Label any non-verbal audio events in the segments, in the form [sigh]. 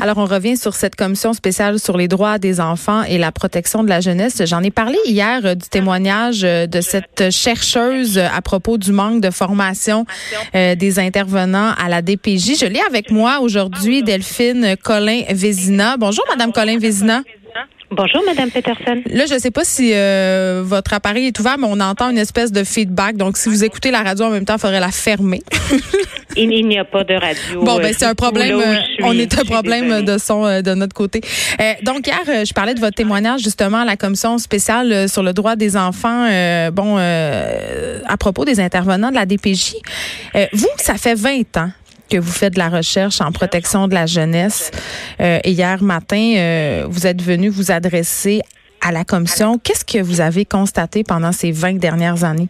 Alors, on revient sur cette commission spéciale sur les droits des enfants et la protection de la jeunesse. J'en ai parlé hier euh, du témoignage euh, de cette chercheuse à propos du manque de formation euh, des intervenants à la DPJ. Je l'ai avec moi aujourd'hui, Delphine Colin-Vézina. Bonjour, Madame Colin-Vézina. Bonjour, Madame Peterson. Là, je ne sais pas si euh, votre appareil est ouvert, mais on entend une espèce de feedback. Donc, si vous écoutez la radio en même temps, il faudrait la fermer. il, n'y a pas de radio. Bon, ben c'est un problème. Euh, on est un problème de son euh, de notre côté. donc hier, je parlais de votre témoignage justement à la commission spéciale sur le droit des enfants. bon, à propos des intervenants de la DPJ. vous, ça fait 20 ans que vous faites de la recherche en protection de la jeunesse. Euh, hier matin, euh, vous êtes venu vous adresser à la commission. Qu'est-ce que vous avez constaté pendant ces 20 dernières années?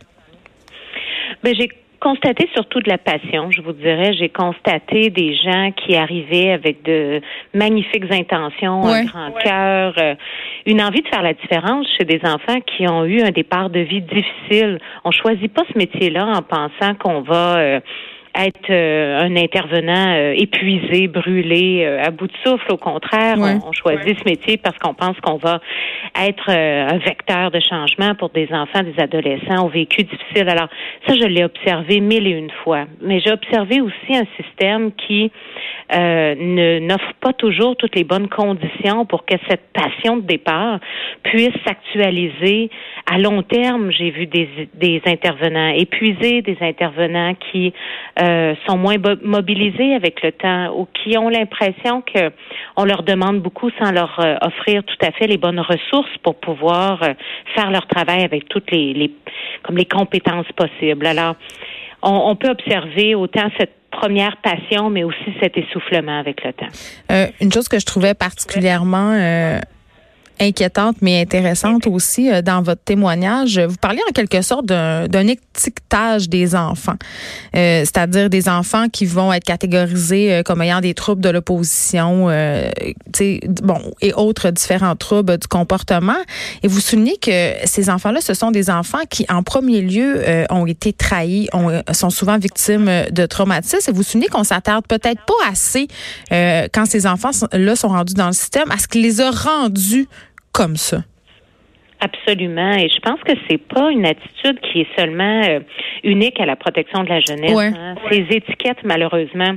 Ben, j'ai constaté surtout de la passion, je vous dirais. J'ai constaté des gens qui arrivaient avec de magnifiques intentions, un grand cœur, euh, une envie de faire la différence chez des enfants qui ont eu un départ de vie difficile. On choisit pas ce métier-là en pensant qu'on va être euh, un intervenant euh, épuisé, brûlé, euh, à bout de souffle. Au contraire, on, choisit ce métier parce qu'on pense qu'on va être un vecteur de changement pour des enfants, des adolescents au vécu difficile. Alors, ça, je l'ai observé mille et une fois. Mais j'ai observé aussi un système qui ne n'offre pas toujours toutes les bonnes conditions pour que cette passion de départ puisse s'actualiser à long terme. J'ai vu des, des intervenants épuisés, des intervenants qui euh, sont moins mobilisés avec le temps ou qui ont l'impression que on leur demande beaucoup sans leur euh, offrir tout à fait les bonnes ressources pour pouvoir euh, faire leur travail avec toutes les, les comme les compétences possibles. Alors, on, on peut observer autant cette première passion, mais aussi cet essoufflement avec le temps. une chose que je trouvais particulièrement inquiétante mais intéressante aussi euh, dans votre témoignage. Vous parliez en quelque sorte d'un étiquetage des enfants, euh, c'est-à-dire des enfants qui vont être catégorisés euh, comme ayant des troubles de l'opposition, euh, bon et autres différents troubles du comportement. Et vous soulignez que ces enfants-là, ce sont des enfants qui, en premier lieu, ont été trahis, ont, sont souvent victimes de traumatismes. Et vous soulignez qu'on s'attarde peut-être pas assez quand ces enfants-là sont rendus dans le système à ce qui les a rendus comme ça? Absolument. Et je pense que c'est pas une attitude qui est seulement euh, unique à la protection de la jeunesse. Hein. Ces étiquettes, malheureusement,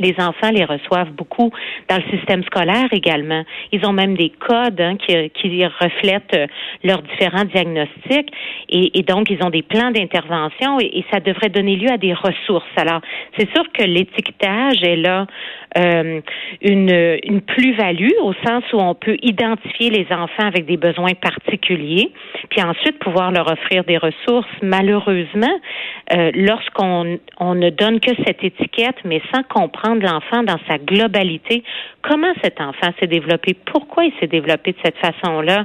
les enfants les reçoivent beaucoup dans le système scolaire également. Ils ont même des codes hein, qui, qui, reflètent euh, leurs différents diagnostics et, et, donc ils ont des plans d'intervention et, ça devrait donner lieu à des ressources. Alors, c'est sûr que l'étiquetage est là euh, une, une plus-value au sens où on peut identifier les enfants avec des besoins particuliers, puis ensuite pouvoir leur offrir des ressources. Malheureusement, euh, lorsqu'on on ne donne que cette étiquette, mais sans comprendre l'enfant dans sa globalité, comment cet enfant s'est développé, pourquoi il s'est développé de cette façon-là,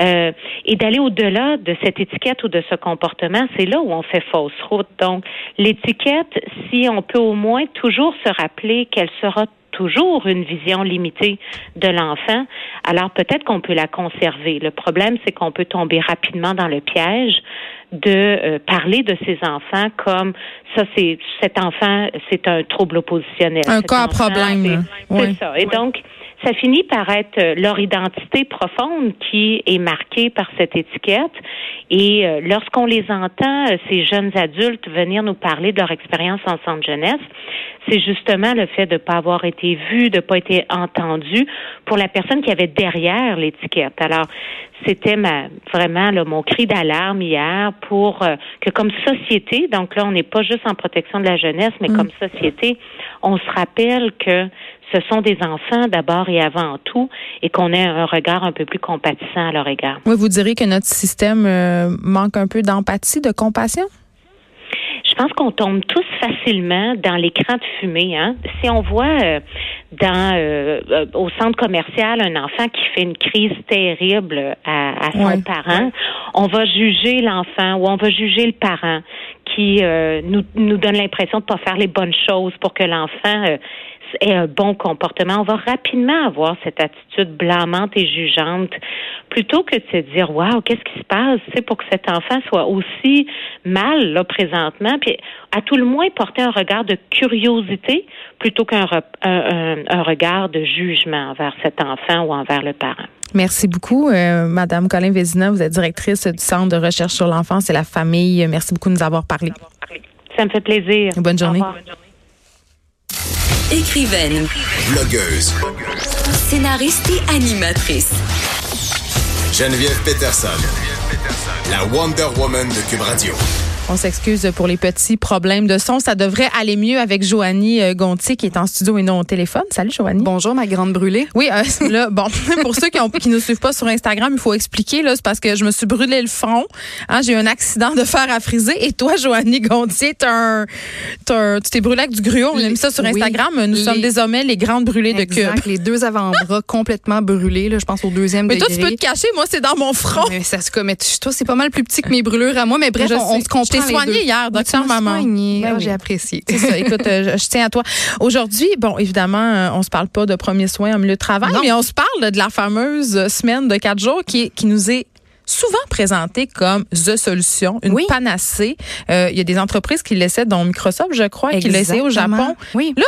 euh, et d'aller au-delà de cette étiquette ou de ce comportement, c'est là où on fait fausse route. Donc, l'étiquette, si on peut au moins toujours se rappeler qu'elle sera toujours une vision limitée de l'enfant, alors peut-être qu'on peut la conserver. Le problème, c'est qu'on peut tomber rapidement dans le piège de euh, parler de ces enfants comme ça, c'est cet enfant, c'est un trouble oppositionnel. Un cas à problème. C'est ça. Et donc, ça finit par être euh, leur identité profonde qui est marquée par cette étiquette. Et euh, lorsqu'on les entend, ces jeunes adultes venir nous parler de leur expérience en centre jeunesse, c'est justement le fait de ne pas avoir été vu, de ne pas être entendu pour la personne qui avait derrière l'étiquette. Alors, c'était ma, vraiment là, mon cri d'alarme hier pour euh, que comme société, donc là, on n'est pas juste en protection de la jeunesse, mais mm. comme société, on se rappelle que ce sont des enfants d'abord et avant tout et qu'on ait un regard un peu plus compatissant à leur égard. Oui, vous direz que notre système euh, manque un peu d'empathie, de compassion? je pense qu'on tombe tous facilement dans l'écran de fumée. Hein? Si on voit euh, dans euh, euh, au centre commercial un enfant qui fait une crise terrible à, à son parent, on va juger l'enfant ou on va juger le parent qui nous, nous donne l'impression de pas faire les bonnes choses pour que l'enfant ait un bon comportement. On va rapidement avoir cette attitude blâmante et jugeante plutôt que de se dire waouh qu'est-ce qui se passe? C'est pour que cet enfant soit aussi mal là présentement puis à tout le moins porter un regard de curiosité plutôt qu'un un, regard de jugement envers cet enfant ou envers le parent. Merci beaucoup, euh, Madame Colin Vézina. Vous êtes directrice du Centre de recherche sur l'enfance et la famille. Merci beaucoup de nous avoir parlé. Ça me fait plaisir. Bonne journée. Écrivaine. Blogueuse. Scénariste et animatrice. Geneviève Peterson. La Wonder Woman de Cube Radio. On s'excuse pour les petits problèmes de son. Ça devrait aller mieux avec Joanie euh, Gontier qui est en studio et non au téléphone. Salut Joanie. Bonjour ma grande brûlée. Oui, euh, [laughs] là, bon, [laughs] pour ceux qui, ont, qui nous suivent pas sur Instagram, il faut expliquer là, c'est parce que je me suis brûlé le front. Hein, j'ai eu un accident de fer à friser et toi, Joanie Gontier, un, tu t'es brûlé avec du gruau. On a mis ça sur Instagram. Nous sommes désormais les grandes brûlées de cube. Les deux avant-bras [laughs] complètement brûlés. Là, je pense au deuxième mais degré. Mais toi, tu peux te cacher. Moi, c'est dans mon front. Mais ça se commet. Toi, c'est pas mal plus petit que mes brûlures à moi. Mais bref, on, se comprend t'ai soigné hier, docteur maman. Ben ah, J'ai apprécié. C'est ça. [laughs] Écoute, euh, je, tiens à toi. Aujourd'hui, bon, évidemment, euh, on se parle pas de premiers soins en milieu de travail, mais on se parle de la fameuse semaine de quatre jours qui, qui nous est souvent présentée comme the solution, une panacée. Euh, il y a des entreprises qui l'essaient, dont Microsoft, je crois, qui l'essaient au Japon. Oui. Là,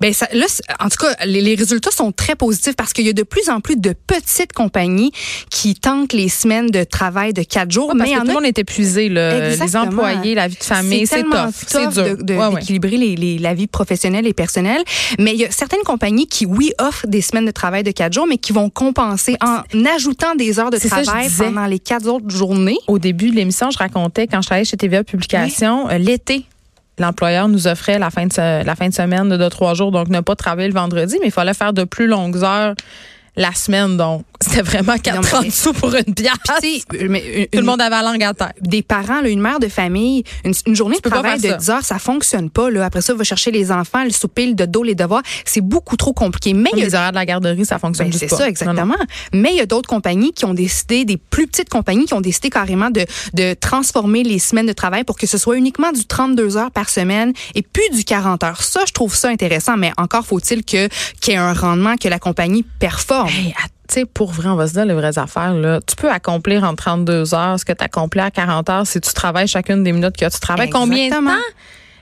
ben ça, là, en tout cas, les, résultats sont très positifs parce qu'il y a de plus en plus de petites compagnies qui tentent les semaines de travail de quatre jours. mais tout le monde est épuisé, là. les employés, la vie de famille, c'est tough, c'est dur d'équilibrer les, la vie professionnelle et personnelle. Mais il y a certaines compagnies qui, oui, offrent des semaines de travail de quatre jours, mais qui vont compenser en ajoutant des heures de travail pendant les quatre autres journées. Au début de l'émission, je racontais quand je travaillais chez TVA Publication, euh, l'été, l'employeur nous offrait la fin de, la fin de semaine de, trois jours, donc ne pas travailler le vendredi, mais il fallait faire de plus longues heures la semaine, donc c'était vraiment 40 sous pour une pièce. Mais, Tout le monde avait la langue à terre. Des parents, là, une mère de famille, une, journée de travail de 10 heures, ça fonctionne pas. Là. Après ça, va chercher les enfants, le souper, le dodo, les devoirs. C'est beaucoup trop compliqué. Mais les horaires de la garderie, ça fonctionne ben, C'est ça, exactement. Mais il y a d'autres compagnies qui ont décidé, des plus petites compagnies qui ont décidé carrément de, de transformer les semaines de travail pour que ce soit uniquement du 32 heures par semaine et plus du 40 heures. Ça, je trouve ça intéressant, mais encore faut-il que qu'il y ait un rendement, que la compagnie performe. Hey, sais, pour vrai, on va se dire les vraies affaires. Là. Tu peux accomplir en 32 heures ce que tu accomplis à 40 heures si tu travailles chacune des minutes que tu travailles. Combien de temps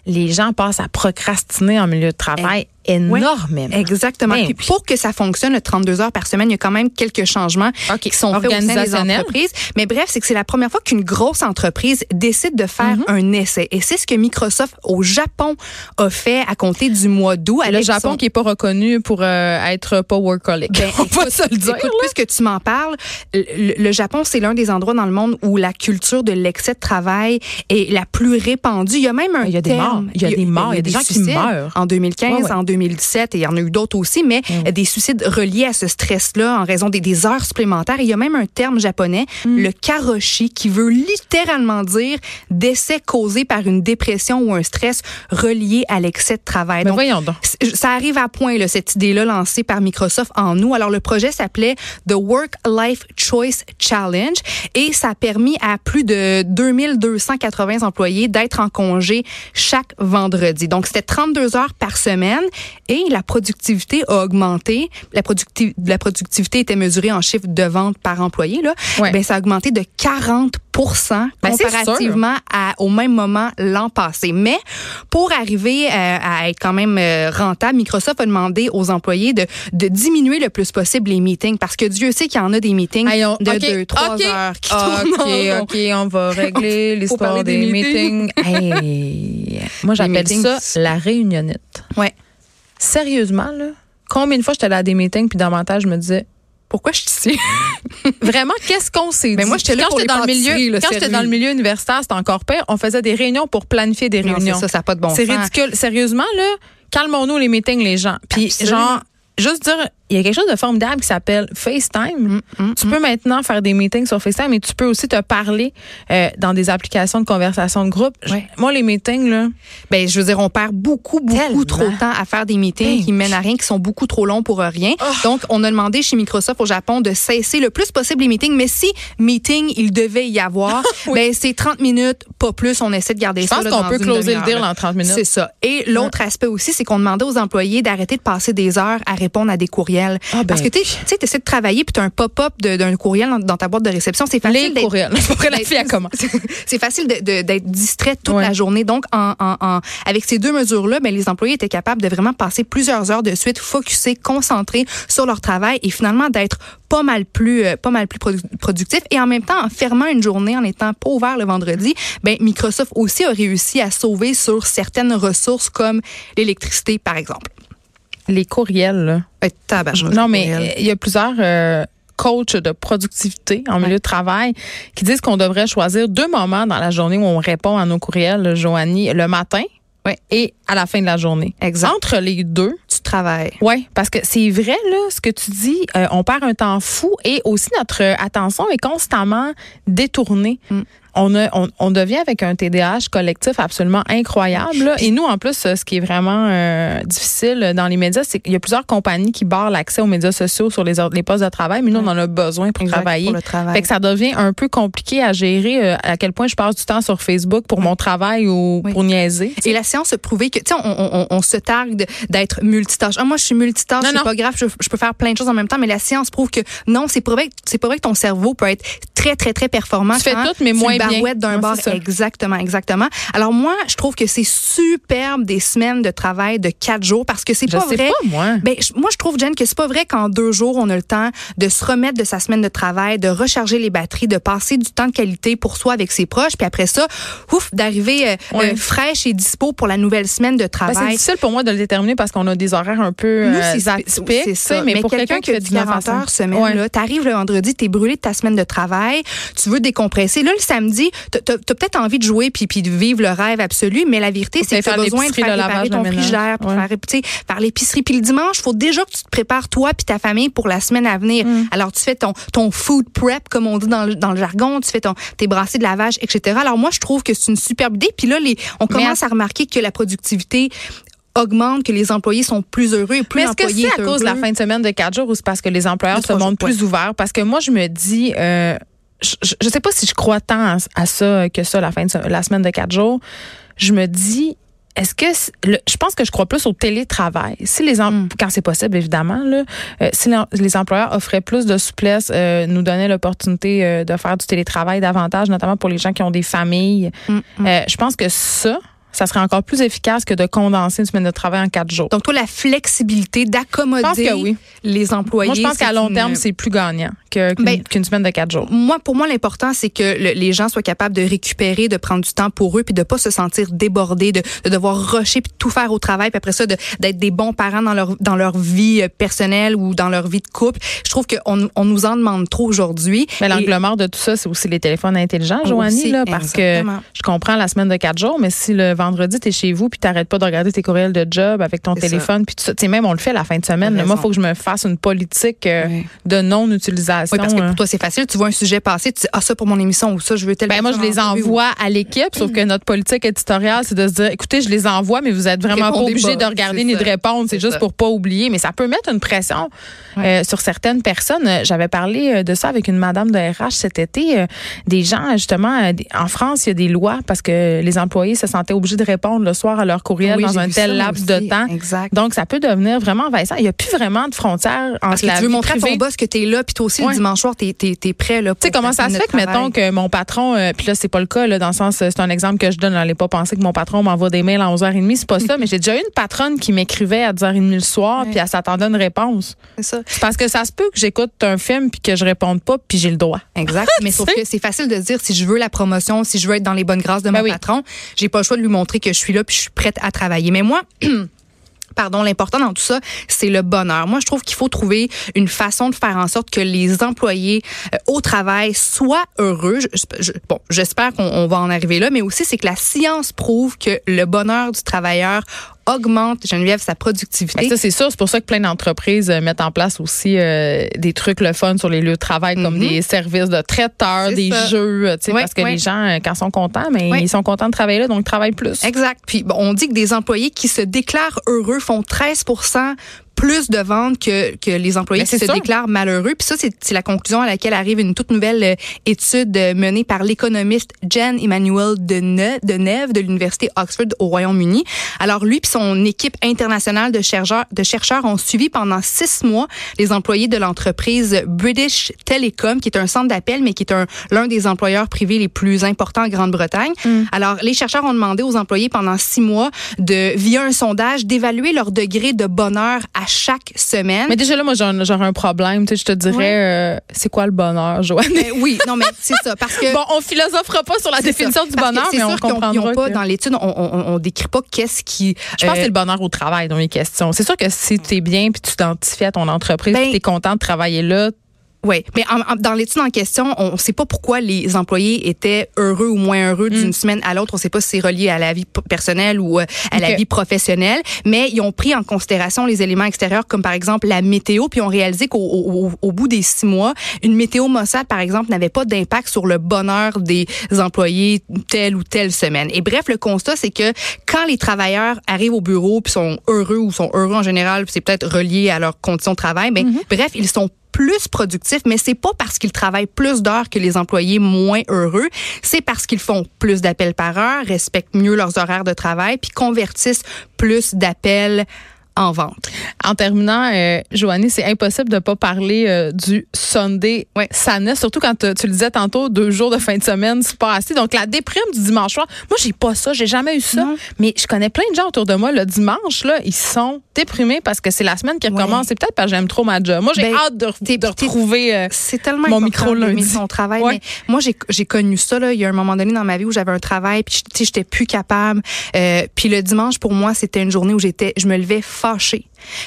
les gens passent à procrastiner en milieu de travail? Énormément. exactement. Puis pour que ça fonctionne, le 32 heures par semaine, il y a quand même quelques changements qui sont faits au sein des entreprises. Mais bref, c'est que c'est la première fois qu'une grosse entreprise décide de faire mhm. un essai. Et c'est ce que Microsoft au Japon a fait à compter du mois d'août. Le Japon qui est pas reconnu pour euh, être pas workaholic. Ben, [laughs] On va se le dire. Écoute, puisque tu m'en parles, le, Japon, c'est l'un des endroits dans le monde où la culture de l'excès de travail est la plus répandue. Il y a même un Il y a des morts. Il y a des morts. Il y a des, gens qui meurent. En 2015, en 2015. 2017 et il y en a eu d'autres aussi, mais mm. des suicides reliés à ce stress-là en raison des, des, heures supplémentaires. il y a même un terme japonais, mm. le karoshi, qui veut littéralement dire décès causé par une dépression ou un stress relié à l'excès de travail. Mais voyons donc. Ça arrive à point, là, cette idée-là lancée par Microsoft en août. Alors, le projet s'appelait The Work-Life Choice Challenge et ça a permis à plus de 2280 employés d'être en congé chaque vendredi. Donc, c'était 32 heures par semaine et la productivité a augmenté. La, la productivité était mesurée en chiffre de vente par employé. Là. Ben, ça a augmenté de 40 ben, comparativement à, au même moment l'an passé. Mais pour arriver euh, à être quand même euh, rentable, Microsoft a demandé aux employés de, de diminuer le plus possible les meetings parce que Dieu sait qu'il y en a des meetings de 2 trois heures qui OK, OK, on va [laughs] régler l'histoire des, meetings. [laughs] Moi, j'appelle ça la réunionnette. Ouais. Sérieusement, là, combien de fois j'étais allée à des meetings, puis tête, je me disais, pourquoi je suis ici? [laughs] Vraiment, qu'est-ce qu'on s'est dit? Mais moi, j'étais là quand dans le milieu, Quand j'étais dans le milieu universitaire, c'était encore pire. On faisait des réunions pour planifier des réunions. ça, ça n'a pas de bon C'est ridicule. Sérieusement, là, calmons-nous les meetings, les gens. Puis, genre, juste dire il y a quelque chose de formidable qui s'appelle FaceTime. Mm, tu peux maintenant faire des meetings sur FaceTime et tu peux aussi te parler euh, dans des applications de conversation de groupe. Moi, les meetings, là. Ben, je veux dire, on perd beaucoup, beaucoup trop de temps à faire des meetings qui mènent à rien, qui sont beaucoup trop longs pour rien. Oh. Donc, on a demandé chez Microsoft au Japon de cesser le plus possible les meetings. Mais si meeting, il devait y avoir, [laughs] ben, c'est 30 minutes, pas plus. On essaie de garder ça. Je pense qu'on peut closer le deal en 30 minutes. C'est ça. Et l'autre aspect aussi, c'est qu'on demandait aux employés d'arrêter de passer des heures à répondre à des courriels. Ah, ben. Parce que tu sais, tu essaies de travailler puis tu as un pop-up d'un courriel dans, ta boîte de réception. C'est facile. Les courriels. [laughs] la fille C'est facile d'être distrait toute la journée. Donc, en, en, avec ces deux mesures-là, ben, les employés étaient capables de vraiment passer plusieurs heures de suite, focusés, concentrés sur leur travail et finalement d'être pas mal plus euh, pas mal plus productif et en même temps en fermant une journée en étant pas ouvert le vendredi ben Microsoft aussi a réussi à sauver sur certaines ressources comme l'électricité par exemple les courriels là. non mais il y a plusieurs euh, coachs de productivité en milieu de travail qui disent qu'on devrait choisir deux moments dans la journée où on répond à nos courriels, Joanie, le matin et à la fin de la journée. Exact. Entre les deux, tu travailles. Oui, parce que c'est vrai là, ce que tu dis. Euh, on perd un temps fou et aussi notre attention est constamment détournée. Mm on, on, devient avec un TDAH collectif absolument incroyable. Et nous, en plus, ce qui est vraiment euh, difficile dans les médias, c'est qu'il y a plusieurs compagnies qui barrent l'accès aux médias sociaux sur les, les postes de travail, mais nous, on en a besoin pour travailler. Fait que ça devient un peu compliqué à gérer euh, à quel point je passe du temps sur Facebook pour mon travail ou pour niaiser. Et la science a prouvé que, tu sais, on, on, se targue d'être multitâche. Ah, moi, je suis multitâche, c'est pas grave, je, peux faire plein de choses en même temps, mais la science prouve que non, c'est pas vrai, c'est pas vrai que ton cerveau peut être très, très, très performant. Tu fais tout, mais moins d'un bar. Exactement, exactement. Alors moi, je trouve que c'est superbe des semaines de travail de quatre jours parce que c'est pas sais vrai. Pas, moi. Ben, moi, je trouve, Jen, que c'est pas vrai qu'en deux jours, on a le temps de se remettre de sa semaine de travail, de recharger les batteries, de passer du temps de qualité pour soi avec ses proches, puis après ça, ouf, d'arriver euh, euh, fraîche et dispo pour la nouvelle semaine de ben, travail. c'est difficile pour moi de le déterminer parce qu'on a des horaires un peu euh, C'est ça. Mais, pour quelqu'un qui fait 40 heures semaine, là, t'arrives le vendredi, t'es brûlé de ta semaine de travail, tu veux décompresser. Là, le samedi, tu as, peut-être envie de jouer puis, puis de vivre le rêve absolu, mais la vérité, c'est que tu as besoin de faire réparer ton frigidaire, pour faire, faire l'épicerie. Puis le dimanche, il faut déjà que tu te prépares toi puis ta famille pour la semaine à venir. Mm. Alors, tu fais ton, ton food prep, comme on dit dans le, dans le jargon, tu fais ton, tes brassées de lavage, etc. Alors, moi, je trouve que c'est une superbe idée. Puis là, les, on commence à remarquer que la productivité augmente, que les employés sont plus heureux et plus Mais est-ce que c'est à cause de la fin de semaine de quatre jours ou c'est parce que les employeurs se montrent plus ouverts? Parce que moi, je me dis, euh, je, je sais pas si je crois tant à, ça que ça la fin de la semaine de quatre jours. Je me dis est-ce que je pense que je crois plus au télétravail. Si les mm. quand c'est possible évidemment là, euh, si les employeurs offraient plus de souplesse, euh, nous donnaient l'opportunité euh, de faire du télétravail davantage, notamment pour les gens qui ont des familles. Mm, mm. je pense que ça ça serait encore plus efficace que de condenser une semaine de travail en quatre jours. Donc, toi, la flexibilité d'accommoder oui. les employés. Moi, je pense qu'à long terme, c'est plus gagnant ben, qu'une semaine de quatre jours. Moi, pour moi, l'important, c'est que les gens soient capables de récupérer, de prendre du temps pour eux, puis de pas se sentir débordés, de, de devoir rusher puis tout faire au travail, puis après ça, d'être des bons parents dans leur dans leur vie euh, personnelle ou dans leur vie de couple. Je trouve qu'on on nous en demande trop aujourd'hui. Mais l'angle mort de tout ça, c'est aussi les téléphones intelligents, Joanie, là, parce que je comprends la semaine de quatre jours, mais si le vendredi, tu es chez vous puis t'arrêtes pas de regarder tes courriels de job avec ton téléphone puis tout ça. Tu sais, même on le fait la fin de semaine. Moi, il faut que je me fasse une politique euh, de non-utilisation. Oui, parce que pour toi, c'est facile. Tu vois un sujet passer, tu dis, ah, ça pour mon émission ou ça, je veux tel ben, moi, je les envoie à l'équipe, sauf que notre politique éditoriale, c'est de se dire, écoutez, je les envoie, mais vous êtes vraiment pas obligé de regarder ni de répondre. C'est juste pour pas oublier. Mais ça peut mettre une pression euh, sur certaines personnes. J'avais parlé euh, de ça avec une madame de RH cet été. des gens, justement, en France, il y a des lois parce que les employés se sentaient obligés de répondre le soir à leur courriel dans un tel laps de temps. Exact. Donc, ça peut devenir vraiment envahissant. Il n'y a plus vraiment de frontières entre Parce que tu veux montrer à ton boss que tu es là, puis toi aussi, le dimanche soir, tu es, prêt. Tu sais, comment ça se fait que, mettons, que mon patron, euh, puis là, c'est pas le cas, là, dans le sens, c'est un exemple que je donne, n'allez pas penser que mon patron m'envoie des mails à 11h30, c'est pas ça, [laughs] mais j'ai déjà eu une patronne qui m'écrivait à 10h30 le soir, puis elle s'attendait à une réponse. C'est ça. parce que ça se peut que j'écoute un film, puis que je réponde pas, puis j'ai le droit. Exact. [laughs] mais sauf que c'est facile de dire si je veux la promotion, si je veux être dans les bonnes grâces de ben mon patron, j'ai pas le choix de lui montrer que je suis là, puis je suis prête à travailler. Mais moi, [clears throat] pardon, l'important dans tout ça, c'est le bonheur. Moi, je trouve qu'il faut trouver une façon de faire en sorte que les employés euh, au travail soient heureux. bon, j'espère qu'on va en arriver là, mais aussi c'est que la science prouve que le bonheur du travailleur augmente, Geneviève, sa productivité. Ça, c'est sûr. C'est pour ça que plein d'entreprises euh, mettent en place aussi euh, des trucs le fun sur les lieux de travail, comme Mhm. des services de traiteurs, des ça. jeux, tu sais, parce que les gens, euh, quand ils sont contents, mais ils sont contents de travailler là, donc ils travaillent plus. Exact. Puis bon, on dit que des employés qui se déclarent heureux font 13 plus de ventes que, que les employés Ben, qui se sûr. déclarent malheureux. Puis ça, c'est c'est la conclusion à laquelle arrive une toute nouvelle euh, étude euh, menée par l'économiste Jen Emmanuel Deneuve de, Neve de l'Université Oxford au Royaume-Uni. Alors lui puis son équipe internationale de chercheurs, de chercheurs ont suivi pendant six mois les employés de l'entreprise British Telecom, qui est un centre d'appel, mais qui est un l'un des employeurs privés les plus importants en Grande-Bretagne. Alors, les chercheurs ont demandé aux employés pendant six mois de, via un sondage, d'évaluer leur degré de bonheur à chaque semaine. Mais déjà là, moi, j'aurais un problème. Tu sais, je te dirais, euh, c'est quoi le bonheur, Joanne? Ben oui, non, mais c'est ça, parce que [laughs] Bon, on philosophera pas sur la définition ça. du bonheur, mais on comprendra. pas que- dans l'étude, on, on, on décrit pas qu'est-ce qui. Je pense que euh, c'est le bonheur au travail dans les questions. C'est sûr que si tu es bien puis tu t'identifies à ton entreprise, Ben- tu es content de travailler là, Oui, mais en- en- dans l'étude en question, on ne sait pas pourquoi les employés étaient heureux ou moins heureux d'une semaine à l'autre. On ne sait pas si c'est relié à la vie personnelle ou euh, à la vie professionnelle, mais ils ont pris en considération les éléments extérieurs comme par exemple la météo, puis ont réalisé qu'au au, au- bout des six mois, une météo Mossad, par exemple, n'avait pas d'impact sur le bonheur des employés telle ou telle semaine. Et bref, le constat, c'est que quand les travailleurs arrivent au bureau puis sont heureux ou sont heureux en général, c'est peut-être relié à leurs conditions de travail, mais bref, ils sont plus productifs, mais c'est pas parce qu'ils travaillent plus d'heures que les employés moins heureux, c'est parce qu'ils font plus d'appels par heure, respectent mieux leurs horaires de travail, puis convertissent plus d'appels en vente. En terminant, euh, Joannie, c'est impossible de pas parler euh, du Sunday Ouais. Sadness, surtout quand euh, tu le disais tantôt, deux jours de fin de semaine, c'est pas assez. Donc la déprime du dimanche soir, moi j'ai pas ça, j'ai jamais eu ça, Non. mais je connais plein de gens autour de moi le dimanche là, ils sont déprimés parce que c'est la semaine qui recommence. C'est peut-être parce que j'aime trop ma job. Moi j'ai Ben, hâte de, retrouver. euh, C'est tellement Mon micro lundi. son travail. Mais moi, j'ai connu ça. Là. Il y a un moment donné dans ma vie où j'avais un travail, puis j'étais plus capable. Puis le dimanche, pour moi, c'était une journée où j'étais, je me levais fâchée.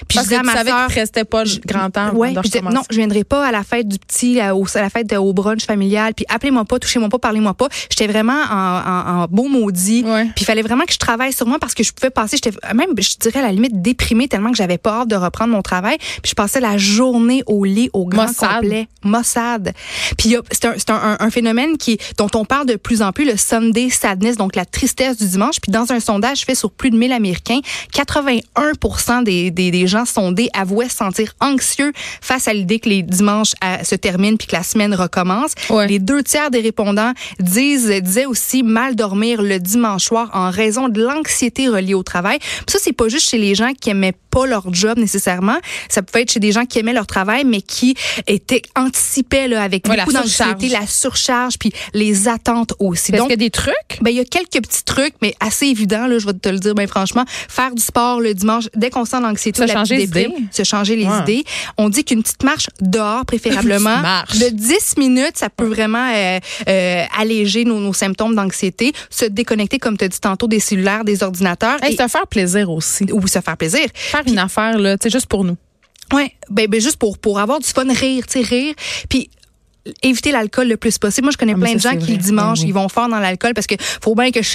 Puis parce je disais que à tu ma savais sœur, qu'il te restait pas grand temps. Ouais, je disais, non, je viendrai pas à la fête du petit, à, au- à la fête de- au brunch familial, puis appelez-moi pas, touchez-moi pas, parlez-moi pas. J'étais vraiment en, en, en beau maudit. Ouais. Puis il fallait vraiment que je travaille sur moi parce que je pouvais passer, j'étais même, je dirais à la limite déprimée tellement que j'avais pas hâte de reprendre mon travail. Puis je passais la journée au lit au grand Maussade. complet, Mossad. Puis c'est un, c'est un phénomène qui dont on parle de plus en plus, le Sunday sadness, donc la tristesse du dimanche. Puis dans un sondage fait sur plus de 1000 Américains, 81% des, des, des gens sondés avouaient se sentir anxieux face à l'idée que les dimanches euh, se terminent puis que la semaine recommence. Ouais. Les deux tiers des répondants disent disaient aussi mal dormir le dimanche soir en raison de l'anxiété reliée au travail. Puis ça, c'est pas juste chez les gens qui aimaient pas leur job nécessairement. Ça pouvait être chez des gens qui aimaient leur travail, mais qui étaient anticipaient là, avec Ouais, beaucoup d'anxiété, la surcharge, puis les attentes aussi. Est-ce qu'il y a des trucs? ben, il y a quelques petits trucs, mais assez évidents, là, je vais te le dire, ben, franchement. Faire du sport le dimanche, dès qu'on sent l'anxiété, Se changer les idées. se changer les Ouais. idées. On dit qu'une petite marche dehors, préférablement, [laughs] marche. de 10 minutes, ça peut vraiment euh, euh, alléger nos, nos symptômes d'anxiété. Se déconnecter, comme tu as dit tantôt, des cellulaires, des ordinateurs. Hey, et- se faire plaisir aussi. ou se faire plaisir. Faire une affaire, là, tu sais, juste pour nous. Ouais, ben, ben juste pour pour avoir du fun, rire, tu sais, rire, puis éviter l'alcool le plus possible. Moi, je connais Ah, plein de gens qui le dimanche, Ben oui. ils vont fort dans l'alcool parce que faut bien que je